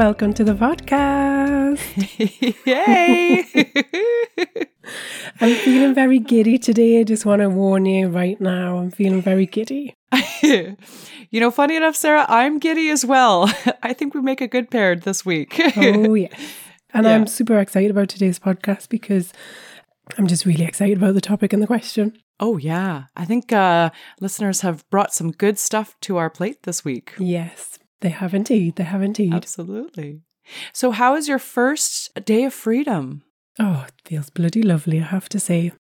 Welcome to the podcast. Yay! I'm feeling very giddy today. I just want to warn you right now. I'm feeling very giddy. you know, funny enough, Sarah, I'm giddy as well. I think we make a good pair this week. Oh, yeah. And Yeah. I'm super excited about today's podcast because I'm just really excited about the topic and the question. oh, yeah. I think uh, listeners have brought some good stuff to our plate this week. Yes, they have indeed. They have indeed. Absolutely. So, how is your first day of freedom? Oh, it feels bloody lovely, I have to say.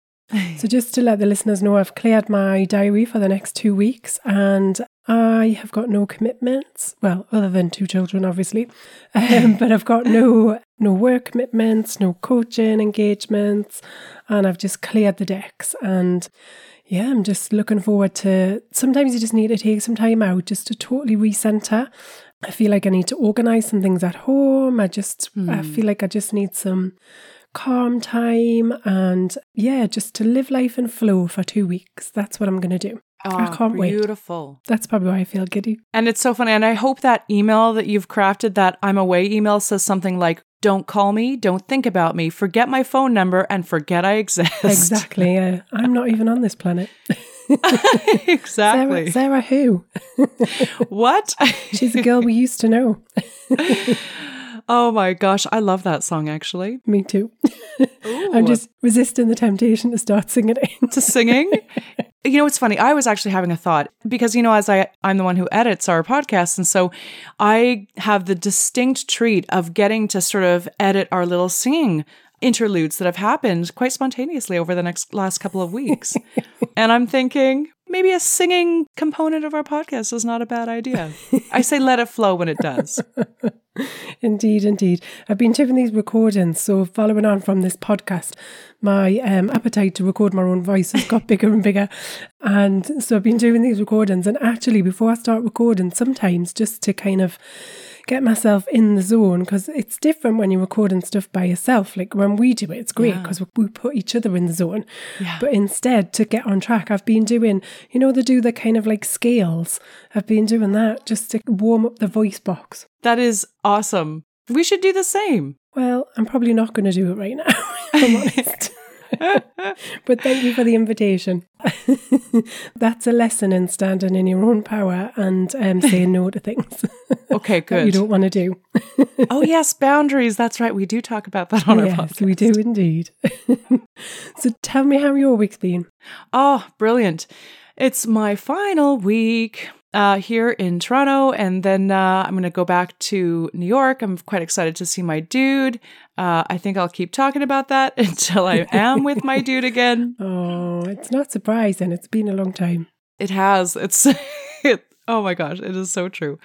So, just to let the listeners know, I've cleared my diary for the next two weeks and I have got no commitments. Well, other than two children, obviously. Um, but I've got no no work commitments, no coaching engagements, and I've just cleared the decks. And yeah, I'm just looking forward to. Sometimes you just need to take some time out just to totally recenter. I feel like I need to organize some things at home. I just, I Hmm. feel like I just need some calm time and yeah, just to live life in flow for two weeks. That's what I'm going to do. I Oh, can't wait. Beautiful. That's probably why I feel giddy. And it's so funny. And I hope that email that you've crafted, that I'm away email, says something like, don't call me, don't think about me, forget my phone number, and forget I exist. Exactly. Yeah. I'm not even on this planet. exactly. Sarah, Sarah who? What? She's a girl we used to know. oh my gosh. I love that song actually. Me too. I'm just resisting the temptation to start singing it. to singing. You know, it's funny. I was actually having a thought because, you know, as I, I'm the one who edits our podcast. And so I have the distinct treat of getting to sort of edit our little singing interludes that have happened quite spontaneously over the next last couple of weeks. and I'm thinking maybe a singing component of our podcast is not a bad idea. I say let it flow when it does. Indeed, indeed. I've been doing these recordings, so following on from this podcast, my um, appetite to record my own voice has got bigger and bigger. And so I've been doing these recordings. And actually, before I start recording, sometimes just to kind of get myself in the zone, because it's different when you're recording stuff by yourself. Like when we do it, it's great Yeah. because we put each other in the zone. Yeah. But instead, to get on track, I've been doing, you know, they do the kind of like scales. I've been doing that just to warm up the voice box. That is awesome. We should do the same. Well, I'm probably not going to do it right now, if I'm honest. but thank you for the invitation. That's a lesson in standing in your own power and um, saying no to things Okay, that you don't want to do. oh, yes, boundaries. That's right. We do talk about that on our podcast. we do indeed. so tell me how your week's been. Oh, brilliant. It's my final week uh, here in Toronto, and then uh, I'm going to go back to New York. I'm quite excited to see my dude. Uh, I think I'll keep talking about that until I am with my dude again. Oh, it's not surprising. It's been a long time. It has. It's. It, oh my gosh, it is so true.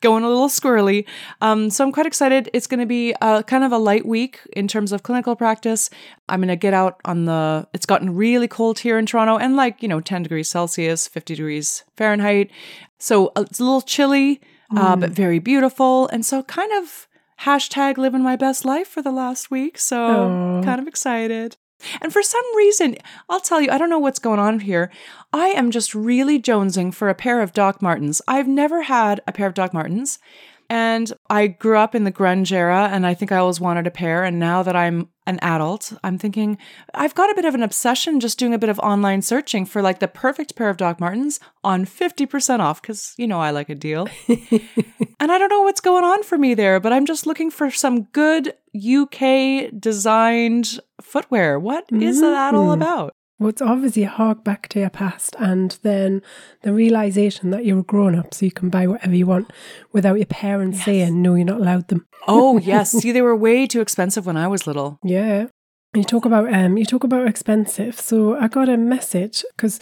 Going a little squirrely. Um, so I'm quite excited. It's going to be a, kind of a light week in terms of clinical practice. I'm going to get out on the. It's gotten really cold here in Toronto, and like you know, 10 degrees Celsius, 50 degrees Fahrenheit. So uh, it's a little chilly, uh, but very beautiful, and so kind of hashtag living my best life for the last week. So kind of excited. And for some reason, I'll tell you, I don't know what's going on here. I am just really jonesing for a pair of Doc Martens. I've never had a pair of Doc Martens. And I grew up in the grunge era and I think I always wanted a pair. And now that I'm an adult, I'm thinking I've got a bit of an obsession just doing a bit of online searching for like the perfect pair of Doc Martens on 50% off because, you know, I like a deal. and I don't know what's going on for me there, but I'm just looking for some good UK designed footwear. What is that all Mm. about? Well, it's obviously a hark back to your past and then the realization that you're a grown up so you can buy whatever you want without your parents saying, no, you're not allowed them. Oh, yes. See, they were way too expensive when I was little. Yeah. You talk about um you talk about expensive. So I got a message because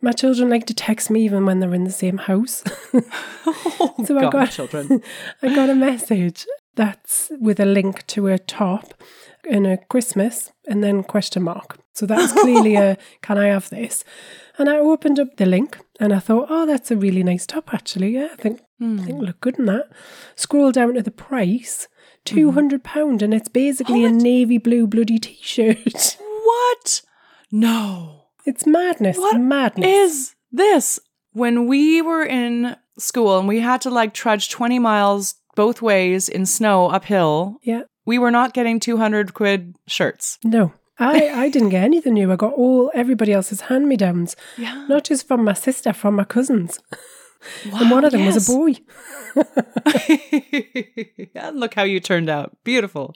my children like to text me even when they're in the same house. Oh, So I got- children. I got a message that's with a link to a top and a Christmas and then question mark. So that's clearly a can I have this? And I opened up the link and I thought, oh, that's a really nice top actually. Yeah, I think I hmm. think look good in that. Scroll down to the price, mm-hmm. two hundred pound, and it's basically a navy blue bloody t-shirt. What? No. It's madness. What madness. Is this when we were in school and we had to like trudge 20 miles both ways in snow uphill? yeah. We were not getting 200 quid shirts. No. I, I didn't get anything new. I got all everybody else's hand me downs. Yeah. Not just from my sister, from my cousins. and one of them was a boy. and look how you turned out. Beautiful.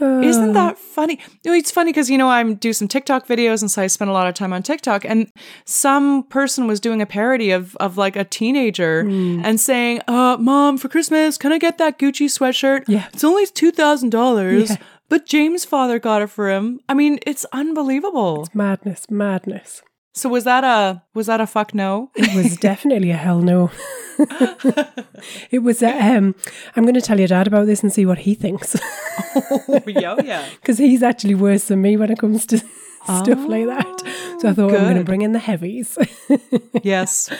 Isn't that funny? It's funny because, you know, I do some TikTok videos and so I spend a lot of time on TikTok. And some person was doing a parody of, of like a teenager Hmm. and saying, uh, Mom, for Christmas, can I get that Gucci sweatshirt? Yeah. It's only $2,000. Yeah. But James' father got it for him. I mean, it's unbelievable. It's madness, madness. So was that a was that a fuck no? It was definitely a hell no. it was a, um I'm going to tell your dad about this and see what he thinks yeah, yeah. because he's actually worse than me when it comes to stuff like that. So I thought I'm going to bring in the heavies. Yes.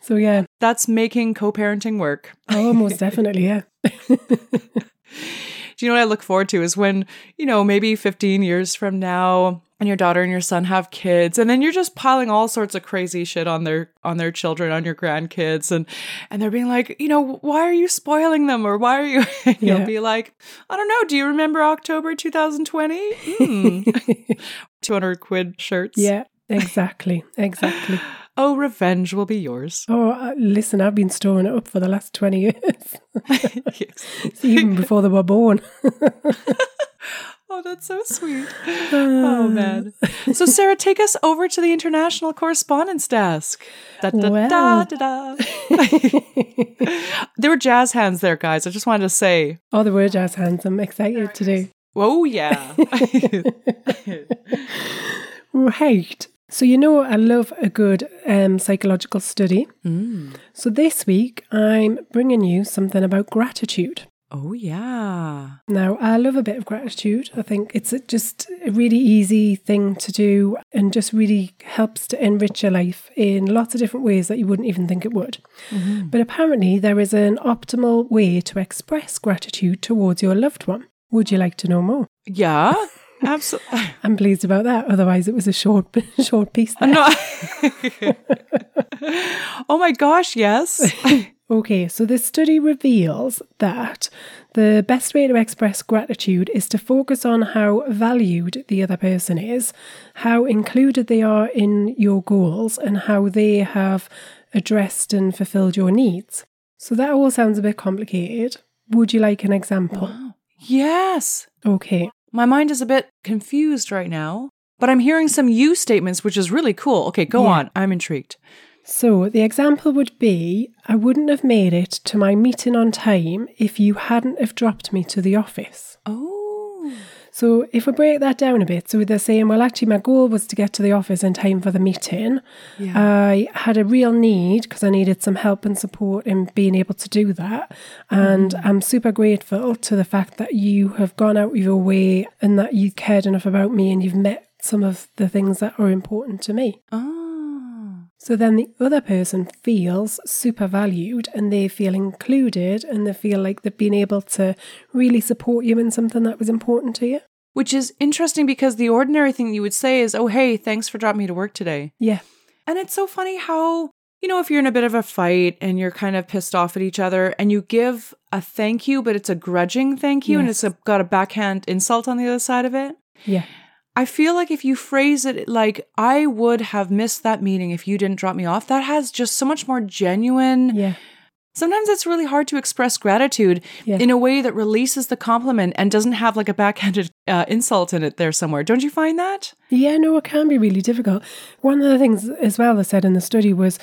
so yeah, That's making co-parenting work. oh, most definitely, yeah. Do you know what I look forward to is when, you know, maybe 15 years from now and your daughter and your son have kids and then you're just piling all sorts of crazy shit on their on their children, on your grandkids and and they're being like, you know, why are you spoiling them or why are you you'll be like, I don't know, do you remember October 2020? Hmm. 200 quid shirts. Yeah, exactly, exactly. Oh, revenge will be yours. Oh, uh, listen, I've been storing it up for the last 20 years, Yes. Even before they were born. Oh, that's so sweet. Oh, man. So, Sarah, take us over to the international correspondence desk. Da, da, da, Well. da, da. there were jazz hands there, guys. I just wanted to say, Oh, the word jazz hands. I'm excited today. oh, yeah. Right. So, you know, I love a good um, psychological study. Mm. So, this week, I'm bringing you something about gratitude. Oh, yeah. Now, I love a bit of gratitude. I think it's just a really easy thing to do and just really helps to enrich your life in lots of different ways that you wouldn't even think it would. Mm-hmm. But apparently, there is an optimal way to express gratitude towards your loved one. Would you like to know more? Yeah, absolutely. I'm pleased about that. Otherwise, it was a short, short piece. There. No. oh, my gosh, yes. Okay, so this study reveals that the best way to express gratitude is to focus on how valued the other person is, how included they are in your goals, and how they have addressed and fulfilled your needs. So that all sounds a bit complicated. Would you like an example? Yes. Okay, My mind is a bit confused right now, but I'm hearing some you statements, which is really cool. Okay, go Yeah. on. I'm intrigued. So the example would be I wouldn't have made it to my meeting on time if you hadn't have dropped me to the office. Oh. So if we break that down a bit, so they're saying, well, actually, my goal was to get to the office in time for the meeting. Yeah. I had a real need because I needed some help and support in being able to do that. And mm. I'm super grateful to the fact that you have gone out of your way and that you cared enough about me and you've met some of the things that are important to me. oh. So then the other person feels super valued and they feel included and they feel like they've been able to really support you in something that was important to you. Which is interesting because the ordinary thing you would say is, oh, hey, thanks for dropping me to work today. Yeah. And it's so funny how, you know, if you're in a bit of a fight and you're kind of pissed off at each other and you give a thank you, but it's a grudging thank you and Yes. it's a, got a backhand insult on the other side of it. Yeah. I feel like if you phrase it like, I would have missed that meeting if you didn't drop me off, that has just so much more genuine. Yeah. Sometimes it's really hard to express gratitude Yeah. in a way that releases the compliment and doesn't have like a backhanded uh, insult in it there somewhere. Don't you find that? Yeah, no, it can be really difficult. One of the things as well they said in the study was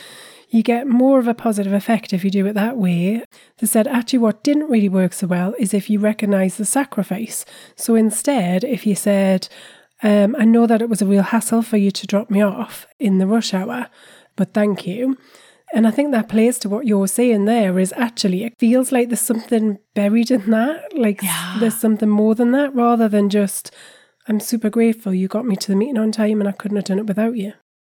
you get more of a positive effect if you do it that way. They said actually what didn't really work so well is if you recognize the sacrifice. So instead, if you said, um, I know that it was a real hassle for you to drop me off in the rush hour, but thank you. And I think that plays to what you're saying there is actually, it feels like there's something buried in that. Like Yeah. there's something more than that rather than just, I'm super grateful you got me to the meeting on time and I couldn't have done it without you.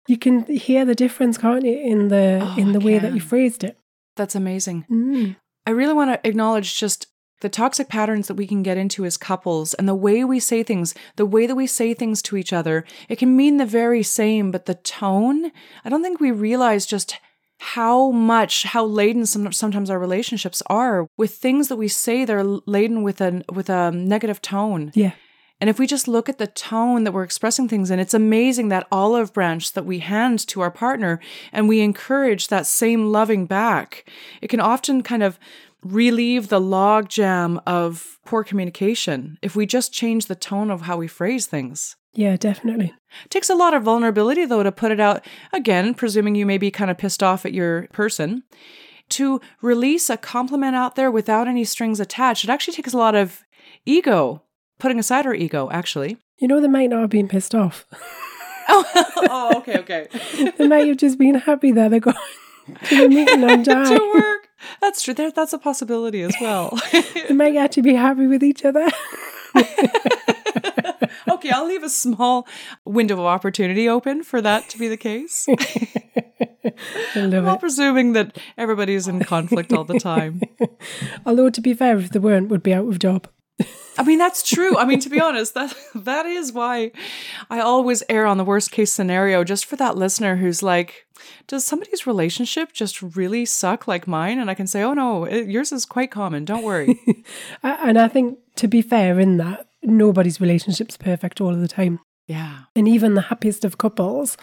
You can hear the difference, can't you, in the Oh, in the way that you phrased it. That's amazing. Mm. I really want to acknowledge just the toxic patterns that we can get into as couples and the way we say things, the way that we say things to each other. It can mean the very same, but the tone, I don't think we realize just how much, how laden some, sometimes our relationships are with things that we say they're laden with a, with a negative tone. Yeah. And if we just look at the tone that we're expressing things in, it's amazing that olive branch that we hand to our partner and we encourage that same loving back. It can often kind of relieve the logjam of poor communication if we just change the tone of how we phrase things. Yeah, definitely. takes a lot of vulnerability though to put it out again, presuming you may be kind of pissed off at your person. To release a compliment out there without any strings attached, it actually takes a lot of ego, putting aside our ego, actually. You know, they might not have been pissed off. Oh, oh okay, okay. they might have just been happy that they're going to the meeting on time. to work. That's true. There, that's a possibility as well. They might actually be happy with each other. okay, I'll leave a small window of opportunity open for that to be the case. While it. presuming that everybody's in conflict all the time. Although, to be fair, if they weren't, would be out of job. I mean, that's true. I mean, to be honest, that that is why I always err on the worst case scenario, just for that listener who's like, does somebody's relationship just really suck like mine? And I can say, oh no, it, yours is quite common. Don't worry. And I think, to be fair, in that, nobody's relationship's perfect all of the time. Yeah. And even the happiest of couples.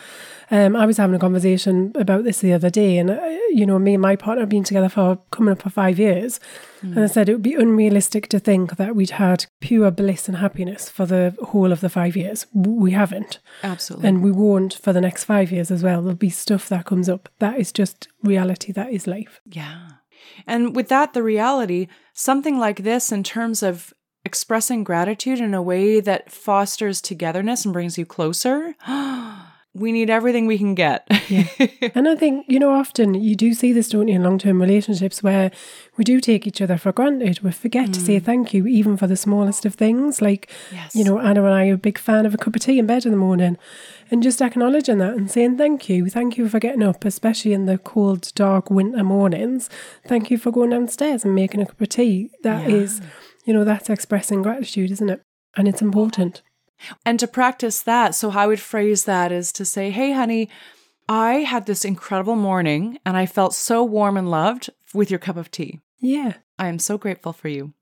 Um, I was having a conversation about this the other day, and uh, you know, me and my partner have been together for coming up for five years, and I said it would be unrealistic to think that we'd had pure bliss and happiness for the whole of the five years. We haven't, Absolutely. and we won't for the next five years as well. There'll be stuff that comes up. That is just reality. That is life. Yeah. And with that, the reality, something like this in terms of expressing gratitude in a way that fosters togetherness and brings you closer, we need everything we can get. And I think, you know, often you do see this, don't you, in long term relationships where we do take each other for granted. We forget to say mm. thank you, even for the smallest of things. Like, Yes. you know, Anna and I are a big fan of a cup of tea in bed in the morning and just acknowledging that and saying thank you. Thank you for getting up, especially in the cold, dark winter mornings. Thank you for going downstairs and making a cup of tea. That is, you know, that's expressing gratitude, isn't it? And it's important. And to practice that, so how I would phrase that is to say, Hey, honey, I had this incredible morning and I felt so warm and loved with your cup of tea. Yeah. I am so grateful for you.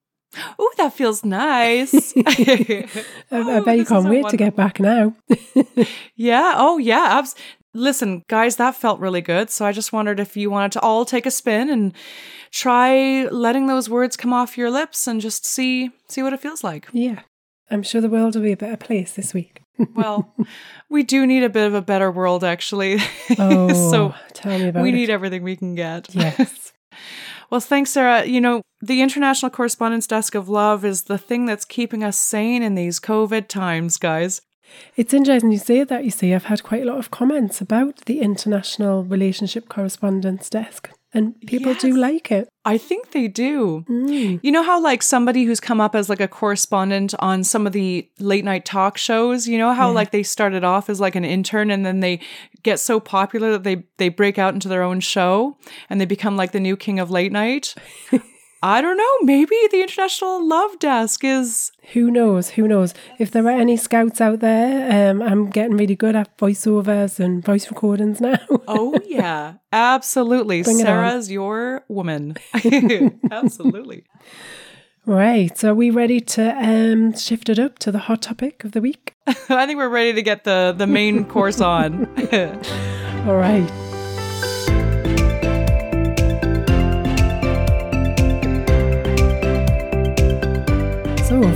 Oh, that feels nice. I, I bet you can't wait to get back now. Yeah. Oh, yeah. Abs- Listen, guys, that felt really good. So I just wondered if you wanted to all take a spin and try letting those words come off your lips and just see see what it feels like. yeah. I'm sure the world will be a better place this week. Well, we do need a bit of a better world, actually. Oh, so tell me about we it. need everything we can get. Yes. Well, thanks, Sarah. You know, the International Correspondence Desk of Love is the thing that's keeping us sane in these COVID times, guys. It's interesting you say that. You see, I've had quite a lot of comments about the International Relationship Correspondence Desk, and people do like it. I think they do. Mm. You know how like somebody who's come up as like a correspondent on some of the late night talk shows, you know how Yeah. like they started off as like an intern and then they get so popular that they they break out into their own show and they become like the new king of late night. I don't know, maybe the International Love Desk is Who knows? Who knows? If there are any scouts out there, um, I'm getting really good at voiceovers and voice recordings now. Oh yeah, absolutely. Bring. Sarah's your woman. absolutely. right. So, are we ready to um, shift it up to the hot topic of the week? I think we're ready to get the the main course on. All right.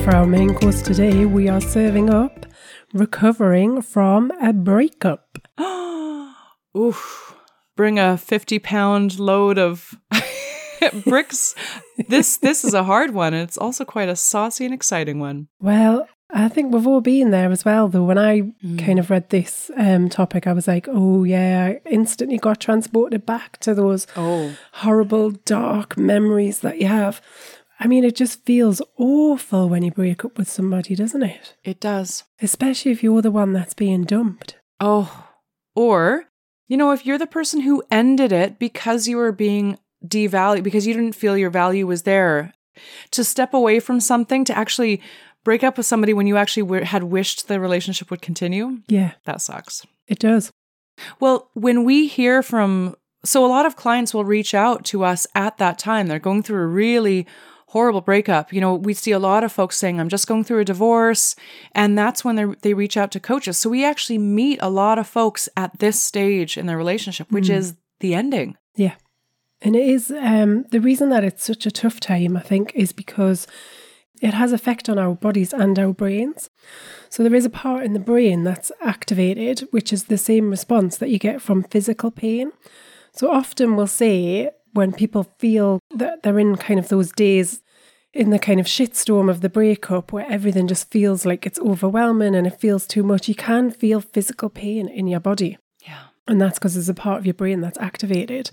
For our main course today, we are serving up recovering from a breakup. Oof. Bring a 50 pound load of bricks. This this is a hard one and it's also quite a saucy and exciting one. Well, I think we've all been there as well, though. When I Mm. kind of read this um, topic, I was like, oh, yeah, I instantly got transported back to those Oh, horrible, dark memories that you have. I mean, it just feels awful when you break up with somebody, doesn't it? it does. Especially if you're the one that's being dumped. Oh, or, you know, if you're the person who ended it because you were being devalued, because you didn't feel your value was there, to step away from something, to actually break up with somebody when you actually w- had wished the relationship would continue, Yeah, that sucks. it does. Well, when we hear from, so a lot of clients will reach out to us at that time. They're going through a really horrible breakup. You know, we see a lot of folks saying, I'm just going through a divorce. And that's when they they reach out to coaches. So we actually meet a lot of folks at this stage in their relationship, which is the ending. Yeah. And it is um, the reason that it's such a tough time, I think, is because it has effect on our bodies and our brains. So there is a part in the brain that's activated, which is the same response that you get from physical pain. So often we'll say when people feel that they're in kind of those days in the kind of shitstorm of the breakup where everything just feels like it's overwhelming and it feels too much, you can feel physical pain in your body. Yeah. And that's because there's a part of your brain that's activated.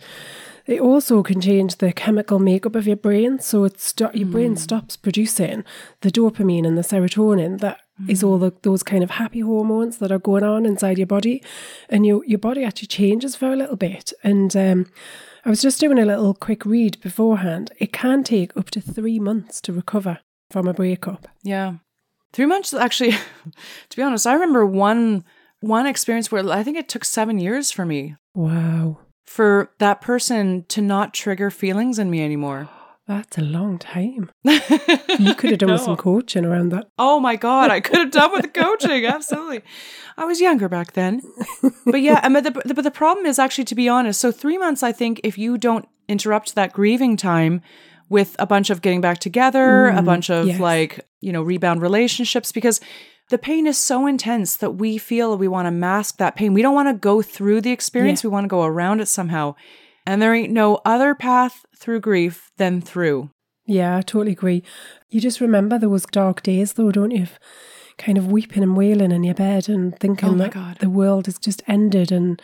It also can change the chemical makeup of your brain. So it's your brain stops producing the dopamine and the serotonin that is all the, those kind of happy hormones that are going on inside your body. And your, your body actually changes for a little bit. And um, I was just doing a little quick read beforehand. It can take up to three months to recover from a breakup. Yeah. Three months actually, to be honest, I remember one one experience where I think it took seven years for me Wow. for that person to not trigger feelings in me anymore. That's a long time. You could have done with some coaching around that. Oh my God, I could have done with the coaching. Absolutely. I was younger back then. But yeah, and but the, but the problem is actually, to be honest, so three months, I think, if you don't interrupt that grieving time with a bunch of getting back together, a mm, bunch of yes. like, you know, rebound relationships, because the pain is so intense that we feel we want to mask that pain. We don't want to go through the experience, we want to go around it somehow. And there ain't no other path through grief than through. Yeah, I totally agree. You just remember those dark days, though, don't you? Of Kind of weeping and wailing in your bed and thinking Oh my that God. the world has just ended and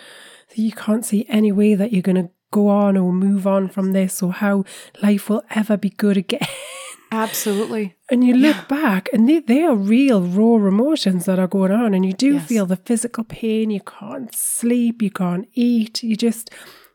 you can't see any way that you're going to go on or move on from this or how life will ever be good again. Absolutely. And you look back and they, they are real raw emotions that are going on. And you do Yes. feel the physical pain. You can't sleep. You can't eat. You just,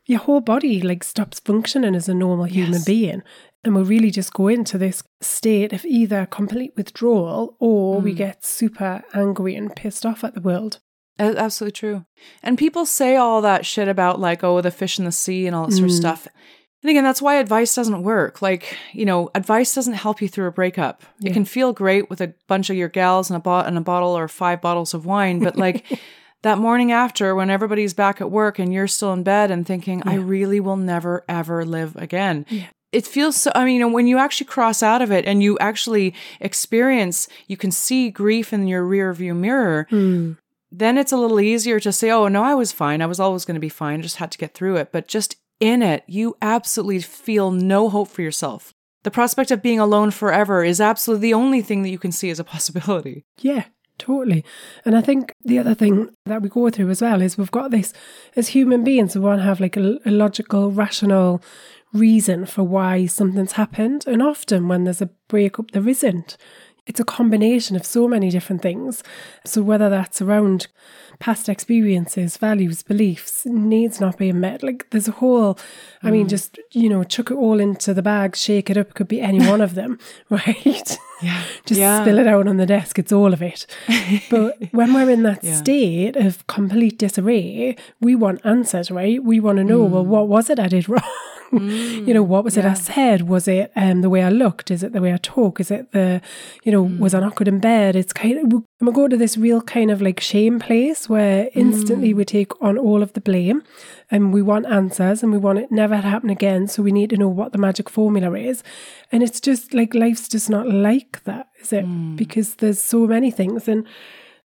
your whole body like stops functioning as a normal human Yes. being. And we really just go into this state of either complete withdrawal or Mm. we get super angry and pissed off at the world. Absolutely true. And people say all that shit about like, oh, the fish in the sea and all that sort of Mm. stuff. And again, that's why advice doesn't work. Like, you know, advice doesn't help you through a breakup. Yeah. It can feel great with a bunch of your gals and a, bo- and a bottle or five bottles of wine, but like that morning after when everybody's back at work and you're still in bed and thinking, I really will never, ever live again. Yeah. It feels so, I mean, you know, when you actually cross out of it and you actually experience, you can see grief in your rear view mirror hmm. then it's a little easier to say, oh, no, I was fine. I was always going to be fine. I just had to get through it. But just in it, you absolutely feel no hope for yourself. The prospect of being alone forever is absolutely the only thing that you can see as a possibility. Yeah, totally. And I think the other thing that we go through as well is we've got this as human beings, we want to have like a, a logical, rational reason for why something's happened. And often when there's a breakup, there isn't. It's a combination of so many different things. So whether that's around past experiences, values, beliefs, needs not being met. Like there's a whole, I mean, mm. just, you know, chuck it all into the bag, shake it up, could be any one of them, right? Yeah. just Yeah. spill it out on the desk. It's all of it. But when we're in that Yeah. state of complete disarray, we want answers, right? We want to know, well, mm. what was it I did wrong? Mm. you know, what was it I said? Was it um, the way I looked? Is it the way I talk? Is it the, you know, was I mm. not good in bed? It's kind of, we go to this real kind of like shame place where instantly we take on all of the blame and we want answers and we want it never to happen again. So we need to know what the magic formula is. And it's just like life's just not like that, is it? Hmm. Because there's so many things and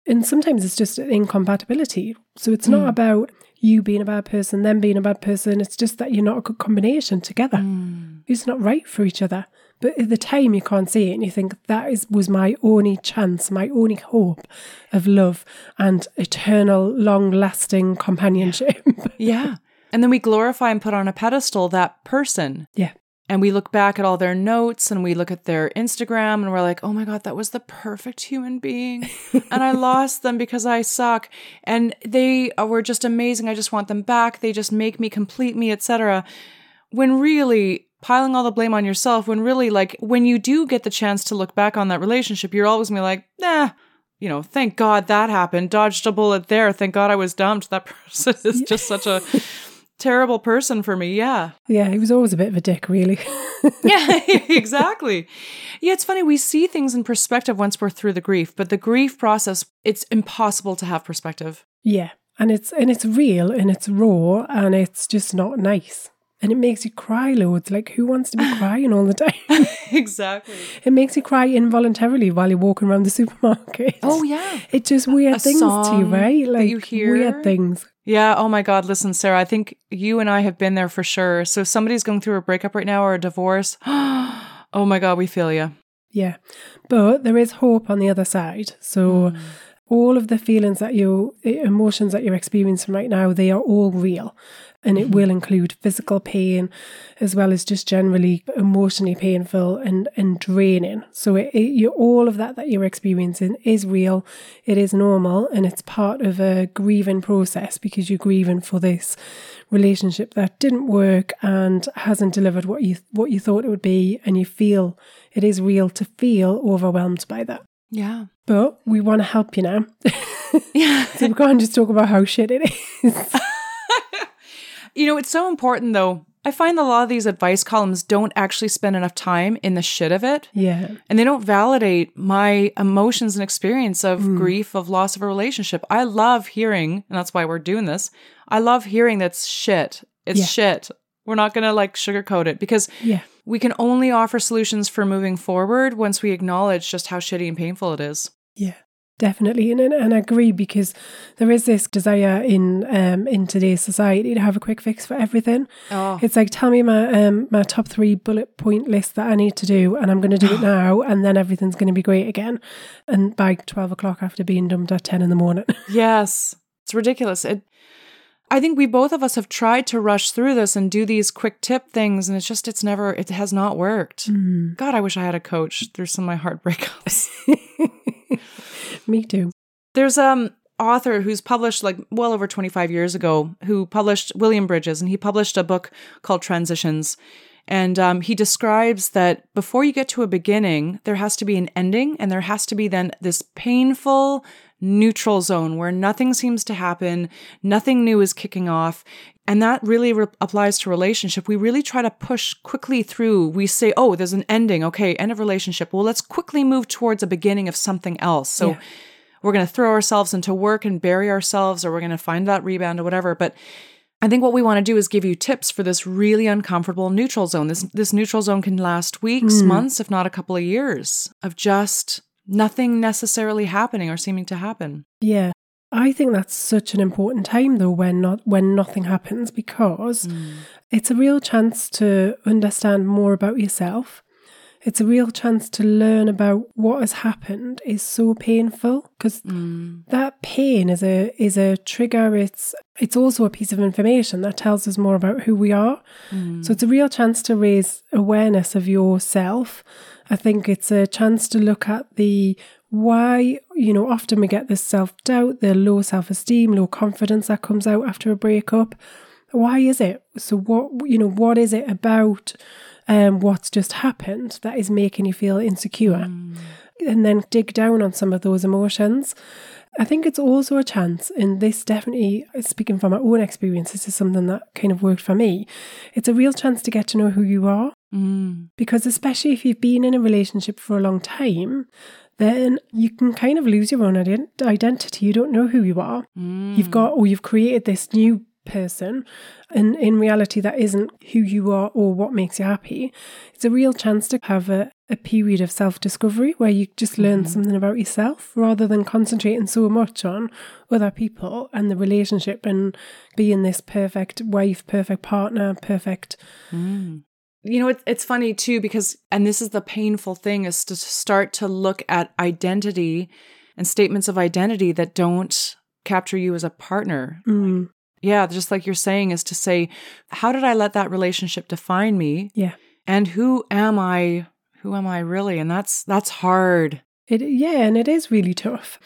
and sometimes it's just incompatibility. So it's not hmm. about you being a bad person, them being a bad person. It's just that you're not a good combination together. Hmm. You're just not right for each other. But at the time, you can't see it, and you think that is was my only chance, my only hope of love and eternal, long-lasting companionship. Yeah. And then we glorify and put on a pedestal that person. yeah, And we look back at all their notes and we look at their Instagram and we're like, oh my God, that was the perfect human being. and I lost them because I suck. And they uh, were just amazing. I just want them back. They just make me complete me, etc. When really piling all the blame on yourself, when really like when you do get the chance to look back on that relationship, you're always gonna be like, nah, you know, thank God that happened. Dodged a bullet there. Thank God I was dumped. That person is just such a terrible person for me. Yeah. yeah, he was always a bit of a dick, really. Yeah, exactly. Yeah, it's funny. We see things in perspective once we're through the grief, but the grief process, it's impossible to have perspective. yeah, and it's and it's real and it's raw and it's just not nice. And it makes you cry loads. Like, who wants to be crying all the time? exactly. It makes you cry involuntarily while you're walking around the supermarket. Oh, yeah. It's just weird A things to you, right? Like you hear. weird things. Yeah. Oh, my God. Listen, Sarah, I think you and I have been there for sure. So if somebody's going through a breakup right now or a divorce, oh, my God, we feel you. Yeah. But there is hope on the other side. So mm. all of the feelings that you eh, emotions that you're experiencing right now, they are all real. And it mm-hmm. will include physical pain as well as just generally emotionally painful and, and draining. So it, it, you, all of that that you're experiencing is real. It is normal and it's part of a grieving process because you're grieving for this relationship that didn't work and hasn't delivered what you what you thought it would be and you feel it is real to feel overwhelmed by that. Yeah. But we want to help you now. Yeah. so we can't just talk about how shit it is. You know, it's so important though. I find a lot of these advice columns don't actually spend enough time in the shit of it. yeah. And they don't validate my emotions and experience of mm. grief, of loss of a relationship. I love hearing, and that's why we're doing this. I love hearing that's shit. It's Yeah. shit. We're not going to like sugarcoat it because Yeah. we can only offer solutions for moving forward once we acknowledge just how shitty and painful it is. Yeah. Definitely, and, and and I agree because there is this desire in um in today's society to have a quick fix for everything. Oh, It's like tell me my um my top three bullet point list that I need to do, and I'm going to do it now, and then everything's going to be great again. And by twelve o'clock after being dumped at ten in the morning, yes. It's ridiculous. It I think we both of us have tried to rush through this and do these quick tip things and it's just it's never it has not worked. God, I wish I had a coach through some of my heart breakups. me too. There's um author who's published like well over 25 years ago who published William Bridges and he published a book called Transitions and um, he describes that before you get to a beginning there has to be an ending and there has to be then this painful neutral zone where nothing seems to happen nothing new is kicking off and that really re- applies to relationship. We really try to push quickly through. We say oh there's an ending. Okay end of relationship. Well let's quickly move towards a beginning of something else. So Yeah. we're going to throw ourselves into work and bury ourselves or we're going to find that rebound or whatever. But i think what we want to do is give you tips for this really uncomfortable neutral zone. This this neutral zone can last weeks hmm. months if not a couple of years of just nothing necessarily happening or seeming to happen Yeah. I think that's such an important time though when not when nothing happens because mm. it's a real chance to understand more about yourself. It's a real chance to learn about what has happened is so painful because mm. that pain is a is a trigger it's it's also a piece of information that tells us more about who we are. So mm. it's a real chance to raise awareness of yourself. I think it's a chance to look at the why, you know, often we get this self doubt, the low self esteem, low confidence that comes out after a breakup. Why is it? So, what, you know, what is it about um, what's just happened that is making you feel insecure? And then dig down on some of those emotions. I think it's also a chance, and this definitely, speaking from my own experience, this is something that kind of worked for me. It's a real chance to get to know who you are. mm. Because especially if you've been in a relationship for a long time, then you can kind of lose your own ident- identity. You don't know who you are. You've got, or you've created this new person, and in reality, that isn't who you are or what makes you happy. It's a real chance to have a, a period of self discovery where you just learn something about yourself rather than concentrating so much on other people and the relationship and being this perfect wife, perfect partner, perfect you know, it, it's funny too, because, and this is the painful thing, is to start to look at identity and statements of identity that don't capture you as a partner. Mm. Yeah, just like you're saying, is to say, how did I let that relationship define me? Yeah. And who am I? Who am I really? And that's that's hard. It yeah, and it is really tough.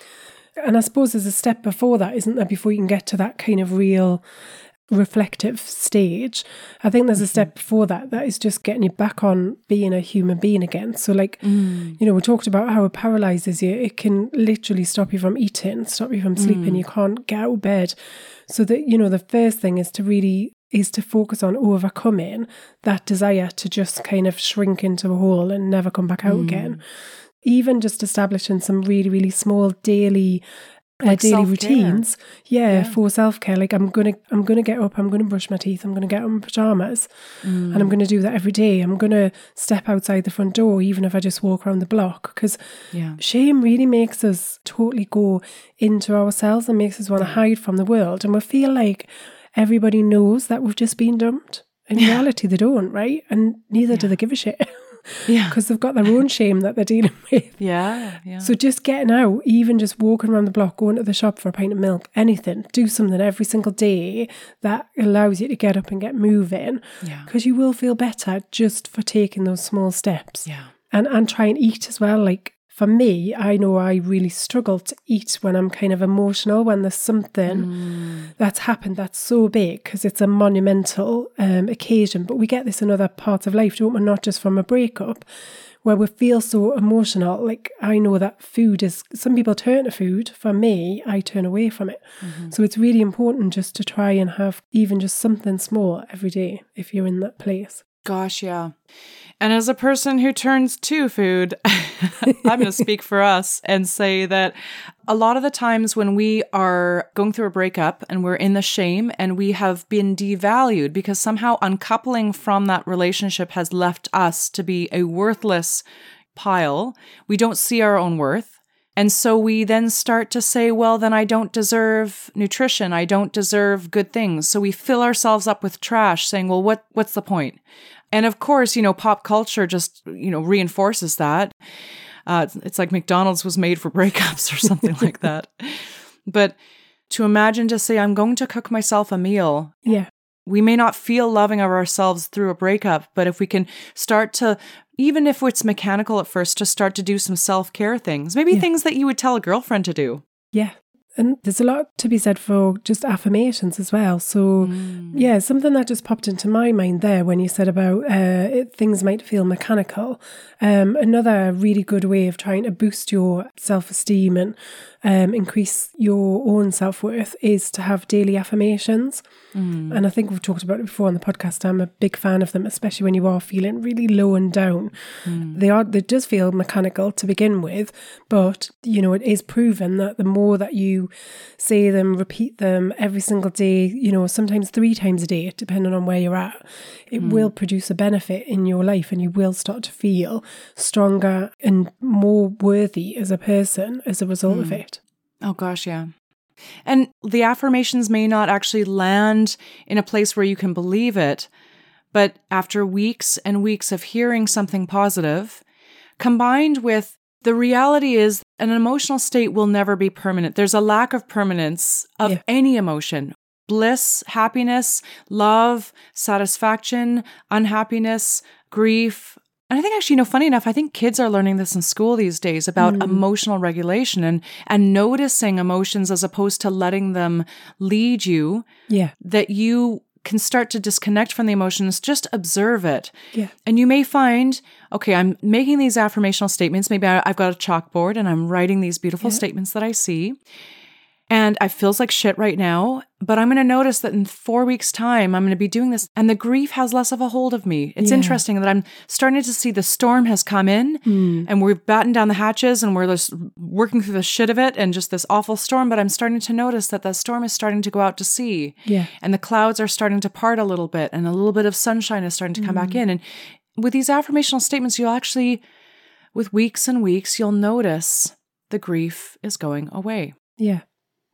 And I suppose there's a step before that, isn't there, before you can get to that kind of real reflective stage. I think there's a mm-hmm. step before that that is just getting you back on being a human being again. So, like, Mm. you know, we talked about how it paralyzes you. It can literally stop you from eating, stop you from sleeping. Mm. You can't get out of bed. So that you know, the first thing is to really is to focus on overcoming that desire to just kind of shrink into a hole and never come back out mm. again. Even just establishing some really, really small daily Like daily self-care. routines. Yeah, Yeah. for self care. Like I'm gonna I'm gonna get up, I'm gonna brush my teeth, I'm gonna get on my pajamas and Mm. I'm gonna do that every day. I'm gonna step outside the front door even if I just walk around the block. Because Yeah. shame really makes us totally go into ourselves and makes us want to hide from the world. And we feel like everybody knows that we've just been dumped. In reality, they don't, right? And neither do they give a shit Yeah. because they've got their own shame that they're dealing with. Yeah. Yeah. So just getting out, even just walking around the block, going to the shop for a pint of milk, anything, do something every single day that allows you to get up and get moving. Yeah. Because you will feel better just for taking those small steps. yeah. And and try and eat as well. Like for me, I know I really struggle to eat when I'm kind of emotional, when there's something Mm. that's happened that's so big because it's a monumental um, occasion. But we get this in other parts of life, don't we? Not just from a breakup, where we feel so emotional. Like I know that food is, some people turn to food. For me, I turn away from it. So it's really important just to try and have even just something small every day if you're in that place. Gosh, yeah. And as a person who turns to food, I'm going to speak for us and say that a lot of the times when we are going through a breakup and we're in the shame and we have been devalued because somehow uncoupling from that relationship has left us to be a worthless pile, we don't see our own worth. And so we then start to say, well, then I don't deserve nutrition. I don't deserve good things. So we fill ourselves up with trash saying, well, what, what's the point? And of course, you know, pop culture just, you know, reinforces that. Uh, it's, it's like McDonald's was made for breakups or something like that. But to imagine to say, I'm going to cook myself a meal Yeah. we may not feel loving of ourselves through a breakup, but if we can start to, even if it's mechanical at first, to start to do some self care things, maybe Yeah. things that you would tell a girlfriend to do. Yeah. And there's a lot to be said for just affirmations as well. So, yeah, something that just popped into my mind there when you said about uh, it, things might feel mechanical. Um, another really good way of trying to boost your self esteem and um, increase your own self worth is to have daily affirmations. Mm. And I think we've talked about it before on the podcast. I'm a big fan of them, especially when you are feeling really low and down. Mm. They are they does feel mechanical to begin with, but you know, it is proven that the more that you say them, repeat them every single day, you know, sometimes three times a day, depending on where you're at, it mm. will produce a benefit in your life and you will start to feel stronger and more worthy as a person as a result of it. Oh, gosh, yeah. And the affirmations may not actually land in a place where you can believe it, but after weeks and weeks of hearing something positive, combined with the reality is an emotional state will never be permanent. There's a lack of permanence of Yeah. any emotion. Bliss, happiness, love, satisfaction, unhappiness, grief. And I think actually, you know, funny enough, I think kids are learning this in school these days about mm. emotional regulation and and noticing emotions as opposed to letting them lead you Yeah. that you can start to disconnect from the emotions, just observe it. Yeah. And you may find, okay, I'm making these affirmational statements. Maybe I, I've got a chalkboard and I'm writing these beautiful statements that I see. And I feels like shit right now, but I'm going to notice that in four weeks' time, I'm going to be doing this, and the grief has less of a hold of me. It's Yeah. interesting that I'm starting to see the storm has come in, hmm. and we've battened down the hatches, and we're just working through the shit of it, and just this awful storm. But I'm starting to notice that the storm is starting to go out to sea, Yeah. and the clouds are starting to part a little bit, and a little bit of sunshine is starting to come back hmm. in. And with these affirmational statements, you'll actually, with weeks and weeks, you'll notice the grief is going away. Yeah.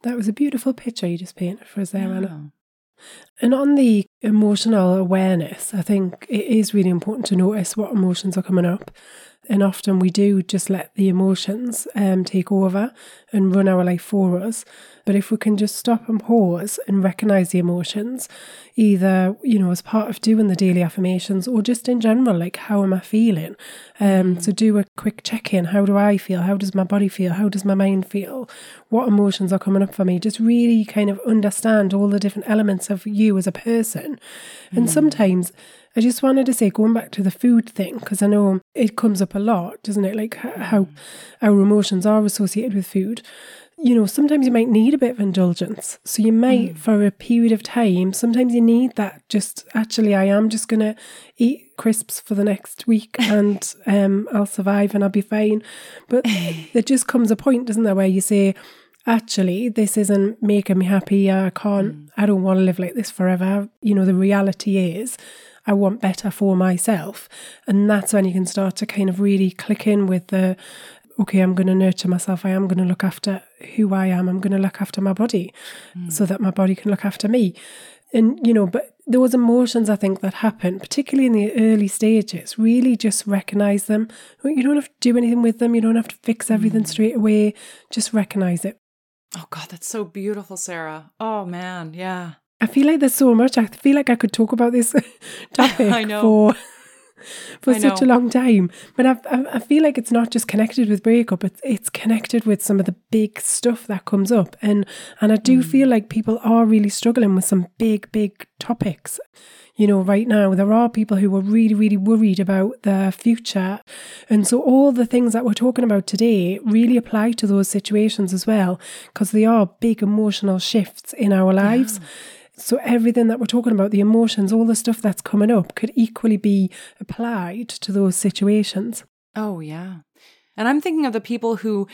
That was a beautiful picture you just painted for us there, Anna. And on the emotional awareness, I think it is really important to notice what emotions are coming up. And often we do just let the emotions um, take over and run our life for us. But if we can just stop and pause and recognize the emotions, either, you know, as part of doing the daily affirmations or just in general, like, how am I feeling? Um, so do a quick check in. How do I feel? How does my body feel? How does my mind feel? What emotions are coming up for me? Just really kind of understand all the different elements of you as a person. And sometimes I just wanted to say, going back to the food thing, because I know it comes up a lot, doesn't it? Like how mm. our emotions are associated with food. You know, sometimes you might need a bit of indulgence. So you might, mm. for a period of time, sometimes you need that. Just actually, I am just going to eat crisps for the next week and um, I'll survive and I'll be fine. But there just comes a point, doesn't there, where you say, actually, this isn't making me happy. I can't, mm. I don't want to live like this forever. You know, the reality is, I want better for myself. And that's when you can start to kind of really click in with the, okay, I'm going to nurture myself. I am going to look after who I am. I'm going to look after my body mm. so that my body can look after me. And, you know, but those emotions I think that happen, particularly in the early stages, really just recognize them. You don't have to do anything with them. You don't have to fix everything mm. straight away. Just recognize it. Oh, God, that's so beautiful, Sarah. Oh, man. Yeah. I feel like there's so much. I feel like I could talk about this topic I know. for for I such a long time. But I, I, I feel like it's not just connected with breakup. It's it's connected with some of the big stuff that comes up, and and I Mm. do feel like people are really struggling with some big big topics. You know, right now there are people who are really really worried about their future, and so all the things that we're talking about today really apply to those situations as well, because they are big emotional shifts in our lives. So everything that we're talking about, the emotions, all the stuff that's coming up could equally be applied to those situations. Oh, yeah. And I'm thinking of the people who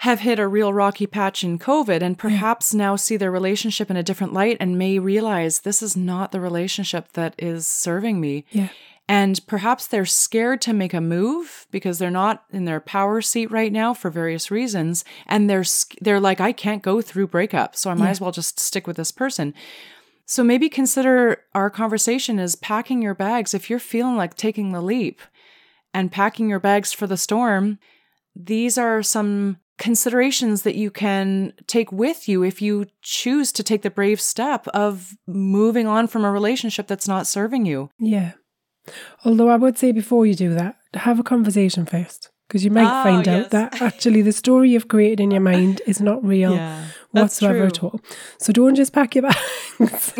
have hit a real rocky patch in COVID and perhaps now see their relationship in a different light and may realize this is not the relationship that is serving me. Yeah. And perhaps they're scared to make a move because they're not in their power seat right now for various reasons. And they're they're like, I can't go through breakup, so I might Yeah. as well just stick with this person. So maybe consider our conversation as packing your bags if you're feeling like taking the leap and packing your bags for the storm. These are some considerations that you can take with you if you choose to take the brave step of moving on from a relationship that's not serving you. Yeah. Although I would say before you do that, have a conversation first. Because you might Ah, find yes. out that actually the story you've created in your mind is not real Yeah, whatsoever at all. So don't just pack your bags.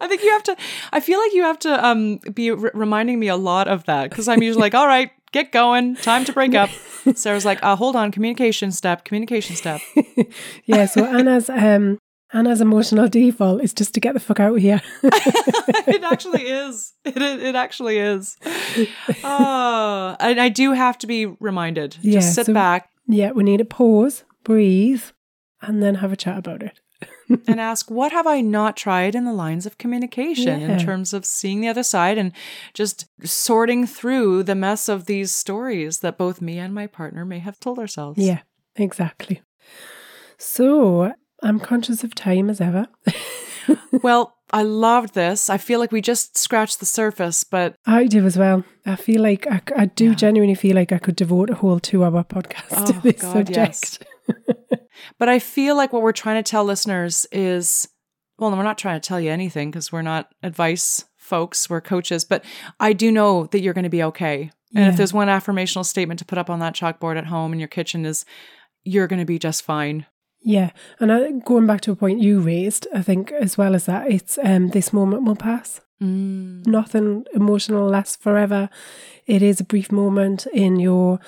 I think you have to. I feel like you have to um be r- reminding me a lot of that because I'm usually like, all right, get going, time to break up. Sarah's like, uh, hold on, communication step, communication step. yeah, so Anna's um Anna's emotional default is just to get the fuck out of here. it actually is. It it, it actually is. Oh, and I do have to be reminded. Yeah, Just sit so- back yeah, we need to pause, breathe, and then have a chat about it. and ask, what have I not tried in the lines of communication in terms of seeing the other side and just sorting through the mess of these stories that both me and my partner may have told ourselves. Yeah, exactly. So I'm conscious of time as ever. Well, I loved this. I feel like we just scratched the surface, but I do as well. I feel like I, I do Yeah. genuinely feel like I could devote a whole two hour podcast to Oh, this God, subject. but I feel like what we're trying to tell listeners is well, we're not trying to tell you anything because we're not advice folks, we're coaches, but I do know that you're going to be okay. And Yeah. if there's one affirmational statement to put up on that chalkboard at home in your kitchen is you're going to be just fine. Yeah, and I, going back to a point you raised, I think as well as that, it's um, this moment will pass. Mm. Nothing emotional lasts forever. It is a brief moment in your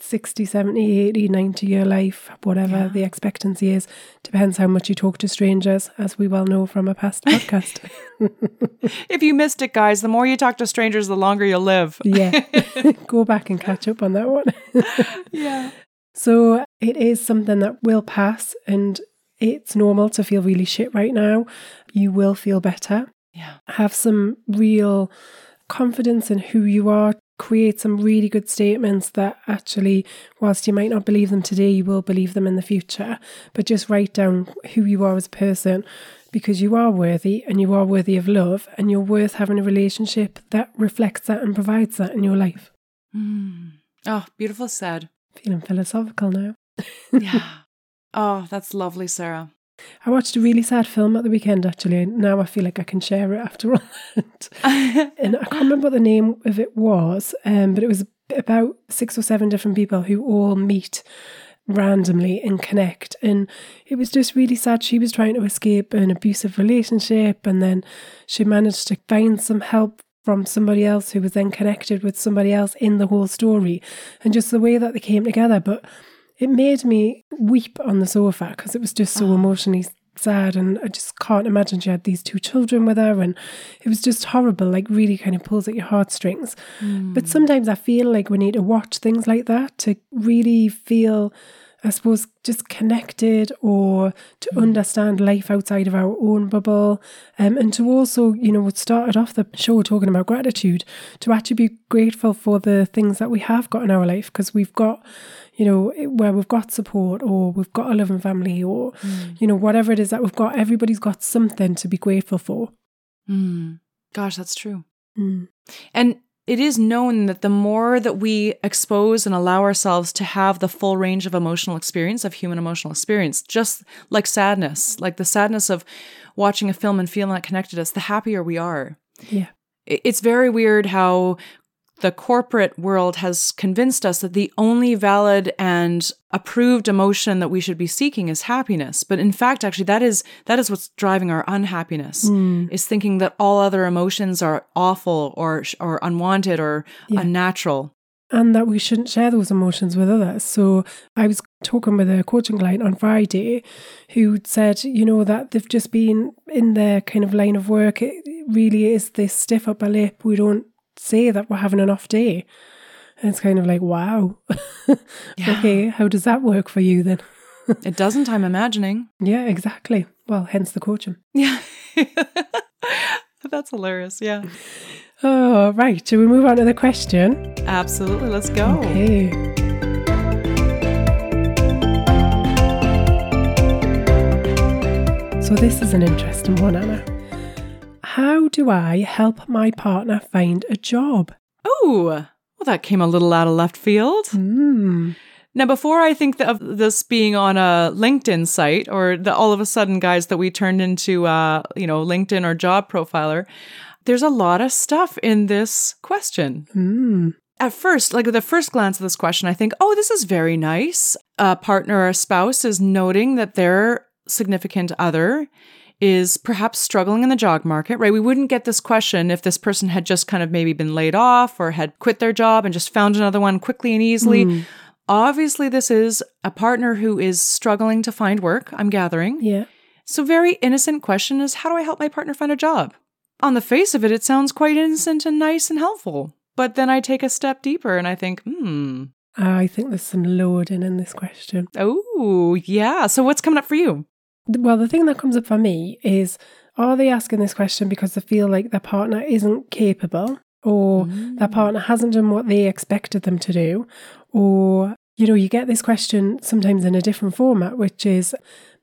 60, 70, 80, 90 year life, whatever Yeah. the expectancy is. Depends how much you talk to strangers, as we well know from a past podcast. If you missed it, guys, the more you talk to strangers, the longer you'll live. yeah, go back and catch up on that one. yeah. So it is something that will pass, and it's normal to feel really shit right now. You will feel better. Yeah. Have some real confidence in who you are. Create some really good statements that actually, whilst you might not believe them today, you will believe them in the future. But just write down who you are as a person. because you are worthy and you are worthy of love and you're worth having a relationship that reflects that and provides that in your life. Mm. Oh, beautiful said. Feeling philosophical now. yeah. Oh, that's lovely, Sarah. I watched a really sad film at the weekend actually. Now I feel like I can share it after all that. and I can't remember what the name of it was, um, but it was about six or seven different people who all meet randomly and connect. And it was just really sad. She was trying to escape an abusive relationship and then she managed to find some help from somebody else who was then connected with somebody else in the whole story and just the way that they came together. But it made me weep on the sofa because it was just so oh. emotionally sad and I just can't imagine she had these two children with her and it was just horrible like really kind of pulls at your heartstrings mm. but sometimes I feel like we need to watch things like that to really feel I suppose, just connected or to mm. understand life outside of our own bubble. Um, and to also, you know, what started off the show talking about gratitude, to actually be grateful for the things that we have got in our life because we've got, you know, where we've got support or we've got a loving family or, mm. you know, whatever it is that we've got, everybody's got something to be grateful for. Mm. Gosh, that's true. Mm. And it is known that the more that we expose and allow ourselves to have the full range of emotional experience, of human emotional experience, just like sadness, like the sadness of watching a film and feeling that connected us, the happier we are. Yeah. It's very weird how the corporate world has convinced us that the only valid and approved emotion that we should be seeking is happiness but in fact actually that is that is what's driving our unhappiness mm. is thinking that all other emotions are awful or or unwanted or yeah. unnatural and that we shouldn't share those emotions with others. So I was talking with a coaching client on Friday who said, you know, that they've just been in their kind of line of work. It really is this stiff upper lip. We don't say that we're having an off day. And it's kind of like, wow. yeah. Okay, how does that work for you then? it doesn't, I'm imagining. Yeah, exactly. Well, hence the coaching. Yeah. That's hilarious. Yeah. Oh, right. Shall we move on to the question? Absolutely. Let's go. Okay. So, this is an interesting one, Anna. How do I help my partner find a job? Oh, well, that came a little out of left field. Mm. Now, before I think of this being on a LinkedIn site or the all of a sudden, guys, that we turned into, uh, you know, LinkedIn or job profiler, there's a lot of stuff in this question. Mm. At first, like the first glance of this question, I think, oh, this is very nice. A partner or a spouse is noting that their significant other is perhaps struggling in the job market, right? We wouldn't get this question if this person had just kind of maybe been laid off or had quit their job and just found another one quickly and easily. Mm. Obviously, this is a partner who is struggling to find work, I'm gathering. Yeah. So, very innocent question is how do I help my partner find a job? On the face of it, it sounds quite innocent and nice and helpful. But then I take a step deeper and I think, hmm. I think there's some loading in this question. Oh, yeah. So, what's coming up for you? Well, the thing that comes up for me is are they asking this question because they feel like their partner isn't capable or mm. their partner hasn't done what they expected them to do? Or, you know, you get this question sometimes in a different format, which is,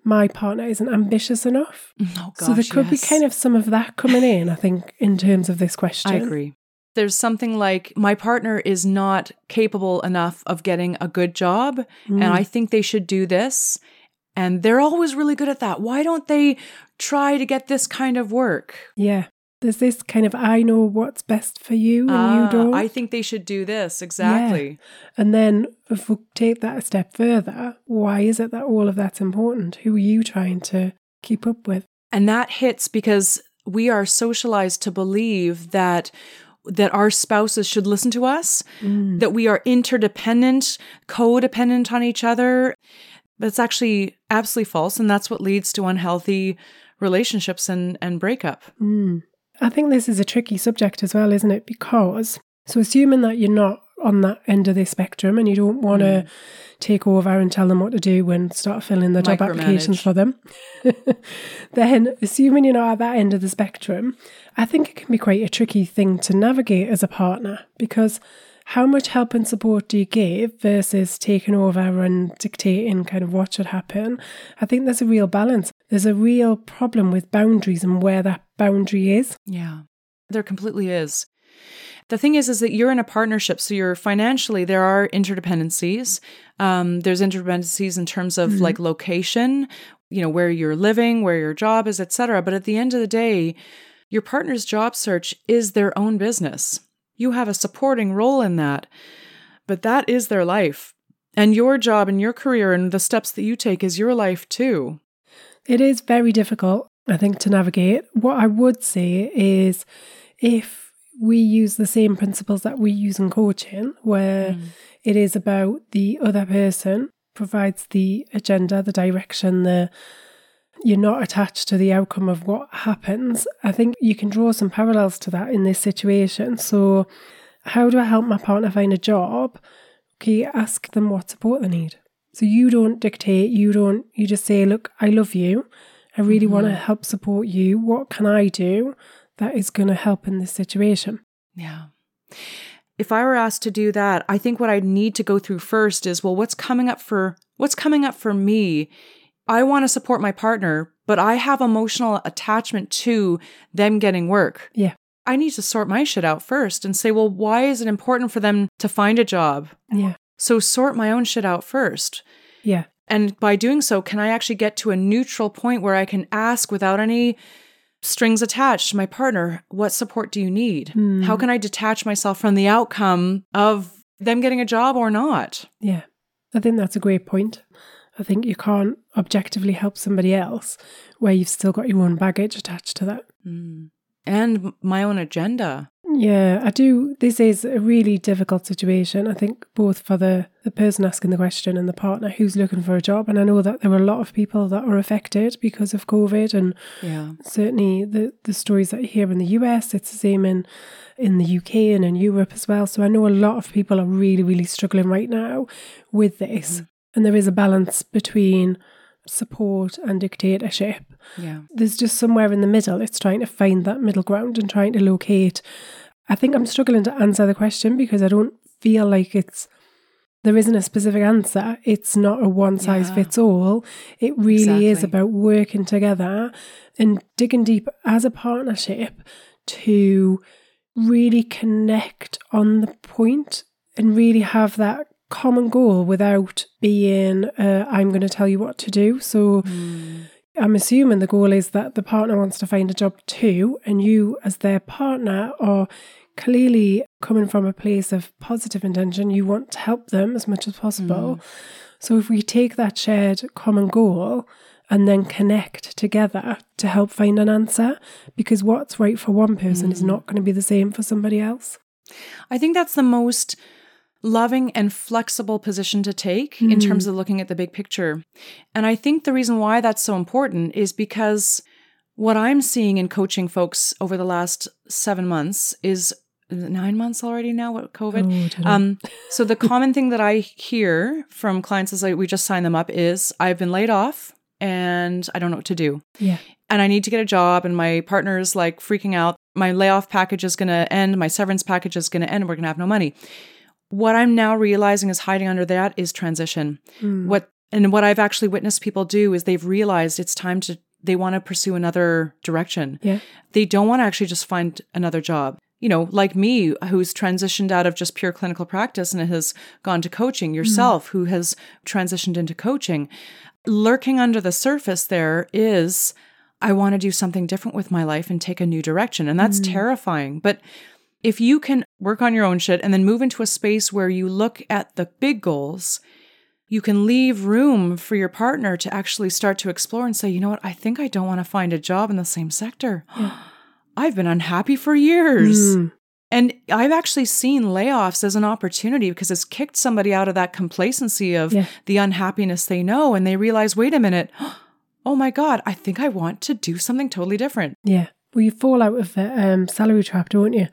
my partner isn't ambitious enough. Oh, gosh, so there could yes. be kind of some of that coming in, I think, in terms of this question. I agree. There's something like, my partner is not capable enough of getting a good job, mm. and I think they should do this. And they're always really good at that. Why don't they try to get this kind of work? Yeah. There's this kind of I know what's best for you and you don't. I think they should do this. Exactly. Yeah. And then if we take that a step further, why is it that all of that's important? Who are you trying to keep up with? And that hits because we are socialized to believe that that our spouses should listen to us, mm. that we are interdependent, codependent on each other. It's actually absolutely false. And that's what leads to unhealthy relationships and, and breakup. Mm. I think this is a tricky subject as well, isn't it? Because, so assuming that you're not on that end of the spectrum and you don't want to mm. take over and tell them what to do and start filling the job applications for them, then assuming you're not at that end of the spectrum, I think it can be quite a tricky thing to navigate as a partner because how much help and support do you give versus taking over and dictating kind of what should happen? I think there's a real balance. There's a real problem with boundaries and where that boundary is. Yeah, there completely is. The thing is, is that you're in a partnership, so you're financially there are interdependencies. Um, there's interdependencies in terms of mm-hmm. like location, you know, where you're living, where your job is, etc. But at the end of the day, your partner's job search is their own business. You have a supporting role in that, but that is their life. And your job and your career and the steps that you take is your life too. It is very difficult, I think, to navigate. What I would say is if we use the same principles that we use in coaching, where mm. it is about the other person provides the agenda, the direction, the you're not attached to the outcome of what happens. I think you can draw some parallels to that in this situation. So, how do I help my partner find a job? Okay, ask them what support they need. So you don't dictate, you don't, you just say, look, I love you. I really mm-hmm. want to help support you. What can I do that is going to help in this situation? Yeah. If I were asked to do that, I think what I need to go through first is, well, what's coming up for what's coming up for me I want to support my partner, but I have emotional attachment to them getting work. Yeah. I need to sort my shit out first and say, well, why is it important for them to find a job? Yeah. So sort my own shit out first. Yeah. And by doing so, can I actually get to a neutral point where I can ask without any strings attached to my partner, what support do you need? Mm. How can I detach myself from the outcome of them getting a job or not? Yeah. I think that's a great point. I think you can't objectively help somebody else where you've still got your own baggage attached to that. Mm. And my own agenda. Yeah, I do. This is a really difficult situation, I think, both for the, the person asking the question and the partner who's looking for a job. And I know that there are a lot of people that are affected because of COVID. And yeah. certainly the, the stories that you hear in the US, it's the same in, in the UK and in Europe as well. So I know a lot of people are really, really struggling right now with this. Mm. And there is a balance between support and dictatorship. Yeah. There's just somewhere in the middle. It's trying to find that middle ground and trying to locate. I think I'm struggling to answer the question because I don't feel like it's there isn't a specific answer. It's not a one size yeah. fits all. It really exactly. is about working together and digging deep as a partnership to really connect on the point and really have that common goal without being, uh, I'm going to tell you what to do. So mm. I'm assuming the goal is that the partner wants to find a job too, and you, as their partner, are clearly coming from a place of positive intention. You want to help them as much as possible. Mm. So if we take that shared common goal, and then connect together to help find an answer because what's right for one person mm. is not going to be the same for somebody else. I think that's the most loving and flexible position to take mm-hmm. in terms of looking at the big picture. And I think the reason why that's so important is because what I'm seeing in coaching folks over the last seven months is nine months already now with COVID. Oh, um, so the common thing that I hear from clients as like we just sign them up is I've been laid off and I don't know what to do. Yeah. And I need to get a job and my partner's like freaking out. My layoff package is going to end. My severance package is going to end. We're going to have no money what I'm now realizing is hiding under that is transition. Mm. What and what I've actually witnessed people do is they've realized it's time to they want to pursue another direction. Yeah. They don't want to actually just find another job. You know, like me, who's transitioned out of just pure clinical practice and has gone to coaching, yourself, mm. who has transitioned into coaching. Lurking under the surface there is, I want to do something different with my life and take a new direction. And that's mm. terrifying. But if you can work on your own shit and then move into a space where you look at the big goals, you can leave room for your partner to actually start to explore and say, you know what, I think I don't want to find a job in the same sector. Yeah. I've been unhappy for years. Mm. And I've actually seen layoffs as an opportunity because it's kicked somebody out of that complacency of yeah. the unhappiness they know. And they realize, wait a minute, oh my God, I think I want to do something totally different. Yeah. Well, you fall out of the um, salary trap, don't you?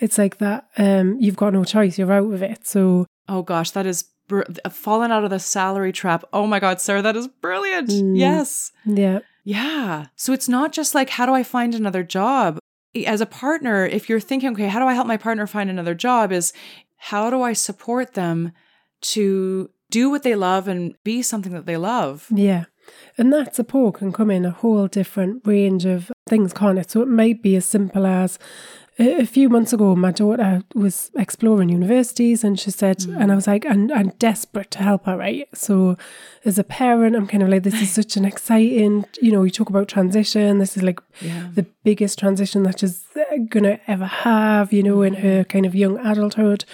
It's like that um you've got no choice you're out of it so oh gosh that is br- fallen out of the salary trap oh my god sarah that is brilliant mm. yes yeah yeah so it's not just like how do i find another job as a partner if you're thinking okay how do i help my partner find another job is how do I support them to do what they love and be something that they love? Yeah. And that support can come in a whole different range of things, can't it? So it might be as simple as a few months ago, my daughter was exploring universities and she said, mm. and I was like, I'm, I'm desperate to help her, right? So, as a parent, I'm kind of like, this is such an exciting, you know, you talk about transition. This is like yeah. the biggest transition that she's going to ever have, you know, in her kind of young adulthood.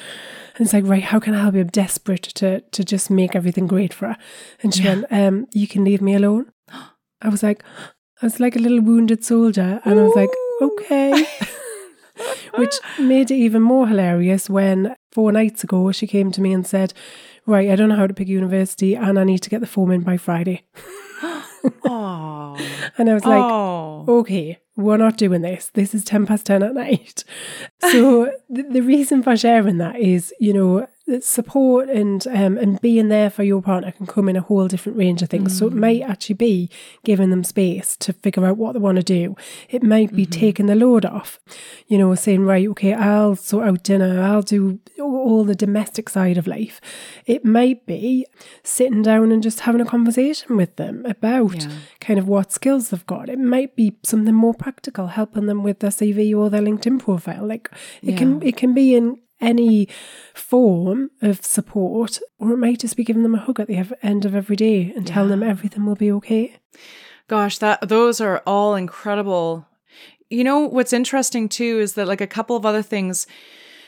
And it's like, right, how can I help you? I'm desperate to, to just make everything great for her. And she yeah. went, um, you can leave me alone. I was like, I was like a little wounded soldier. And Ooh. I was like, okay. which made it even more hilarious when four nights ago she came to me and said, Right, I don't know how to pick university and I need to get the form in by Friday. and I was like, Aww. okay, we're not doing this. This is 10 past 10 at night. So the, the reason for sharing that is, you know, support and um, and being there for your partner can come in a whole different range of things. Mm. So it might mm. actually be giving them space to figure out what they want to do. It might be mm-hmm. taking the load off, you know, saying, right, okay, I'll sort out dinner, I'll do all the domestic side of life. It might be sitting down and just having a conversation with them about yeah. kind of what skills they've got. It might be something more practical, helping them with their CV or their LinkedIn profile. Like it yeah. can it can be in any form of support, or it might just be giving them a hug at the end of every day and yeah. telling them everything will be okay. Gosh, that those are all incredible. You know what's interesting too is that like a couple of other things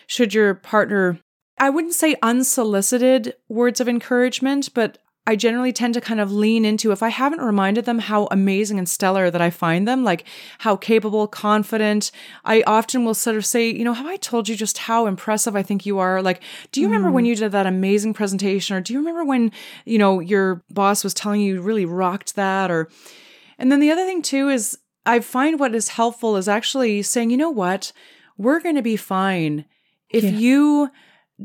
should your partner I wouldn't say unsolicited words of encouragement, but I generally tend to kind of lean into if I haven't reminded them how amazing and stellar that I find them, like how capable, confident, I often will sort of say, you know, have I told you just how impressive I think you are? Like, do you mm. remember when mm. you did that amazing presentation? Or do you remember when, you know, your boss was telling you you really rocked that? Or, and then the other thing too is I find what is helpful is actually saying, you know what, we're going to be fine. If yeah. you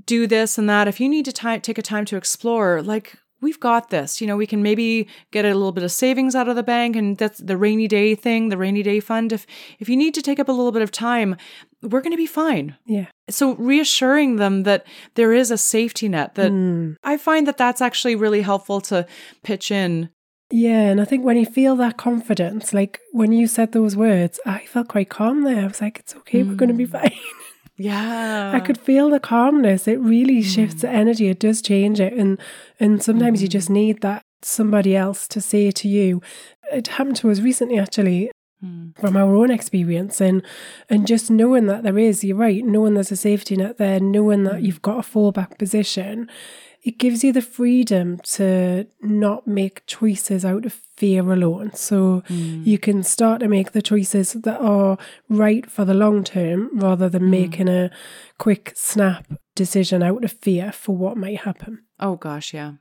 do this and that, if you need to t- take a time to explore, like we've got this. You know, we can maybe get a little bit of savings out of the bank and that's the rainy day thing, the rainy day fund. If if you need to take up a little bit of time, we're going to be fine. Yeah. So reassuring them that there is a safety net that mm. I find that that's actually really helpful to pitch in. Yeah, and I think when you feel that confidence, like when you said those words, I felt quite calm there. I was like, it's okay, mm. we're going to be fine. Yeah. I could feel the calmness. It really mm. shifts the energy. It does change it. And and sometimes mm. you just need that somebody else to say to you. It happened to us recently actually mm. from our own experience and and just knowing that there is, you're right, knowing there's a safety net there, knowing that mm. you've got a fallback position it gives you the freedom to not make choices out of fear alone. So mm. you can start to make the choices that are right for the long term rather than mm. making a quick snap decision out of fear for what might happen. Oh, gosh, yeah.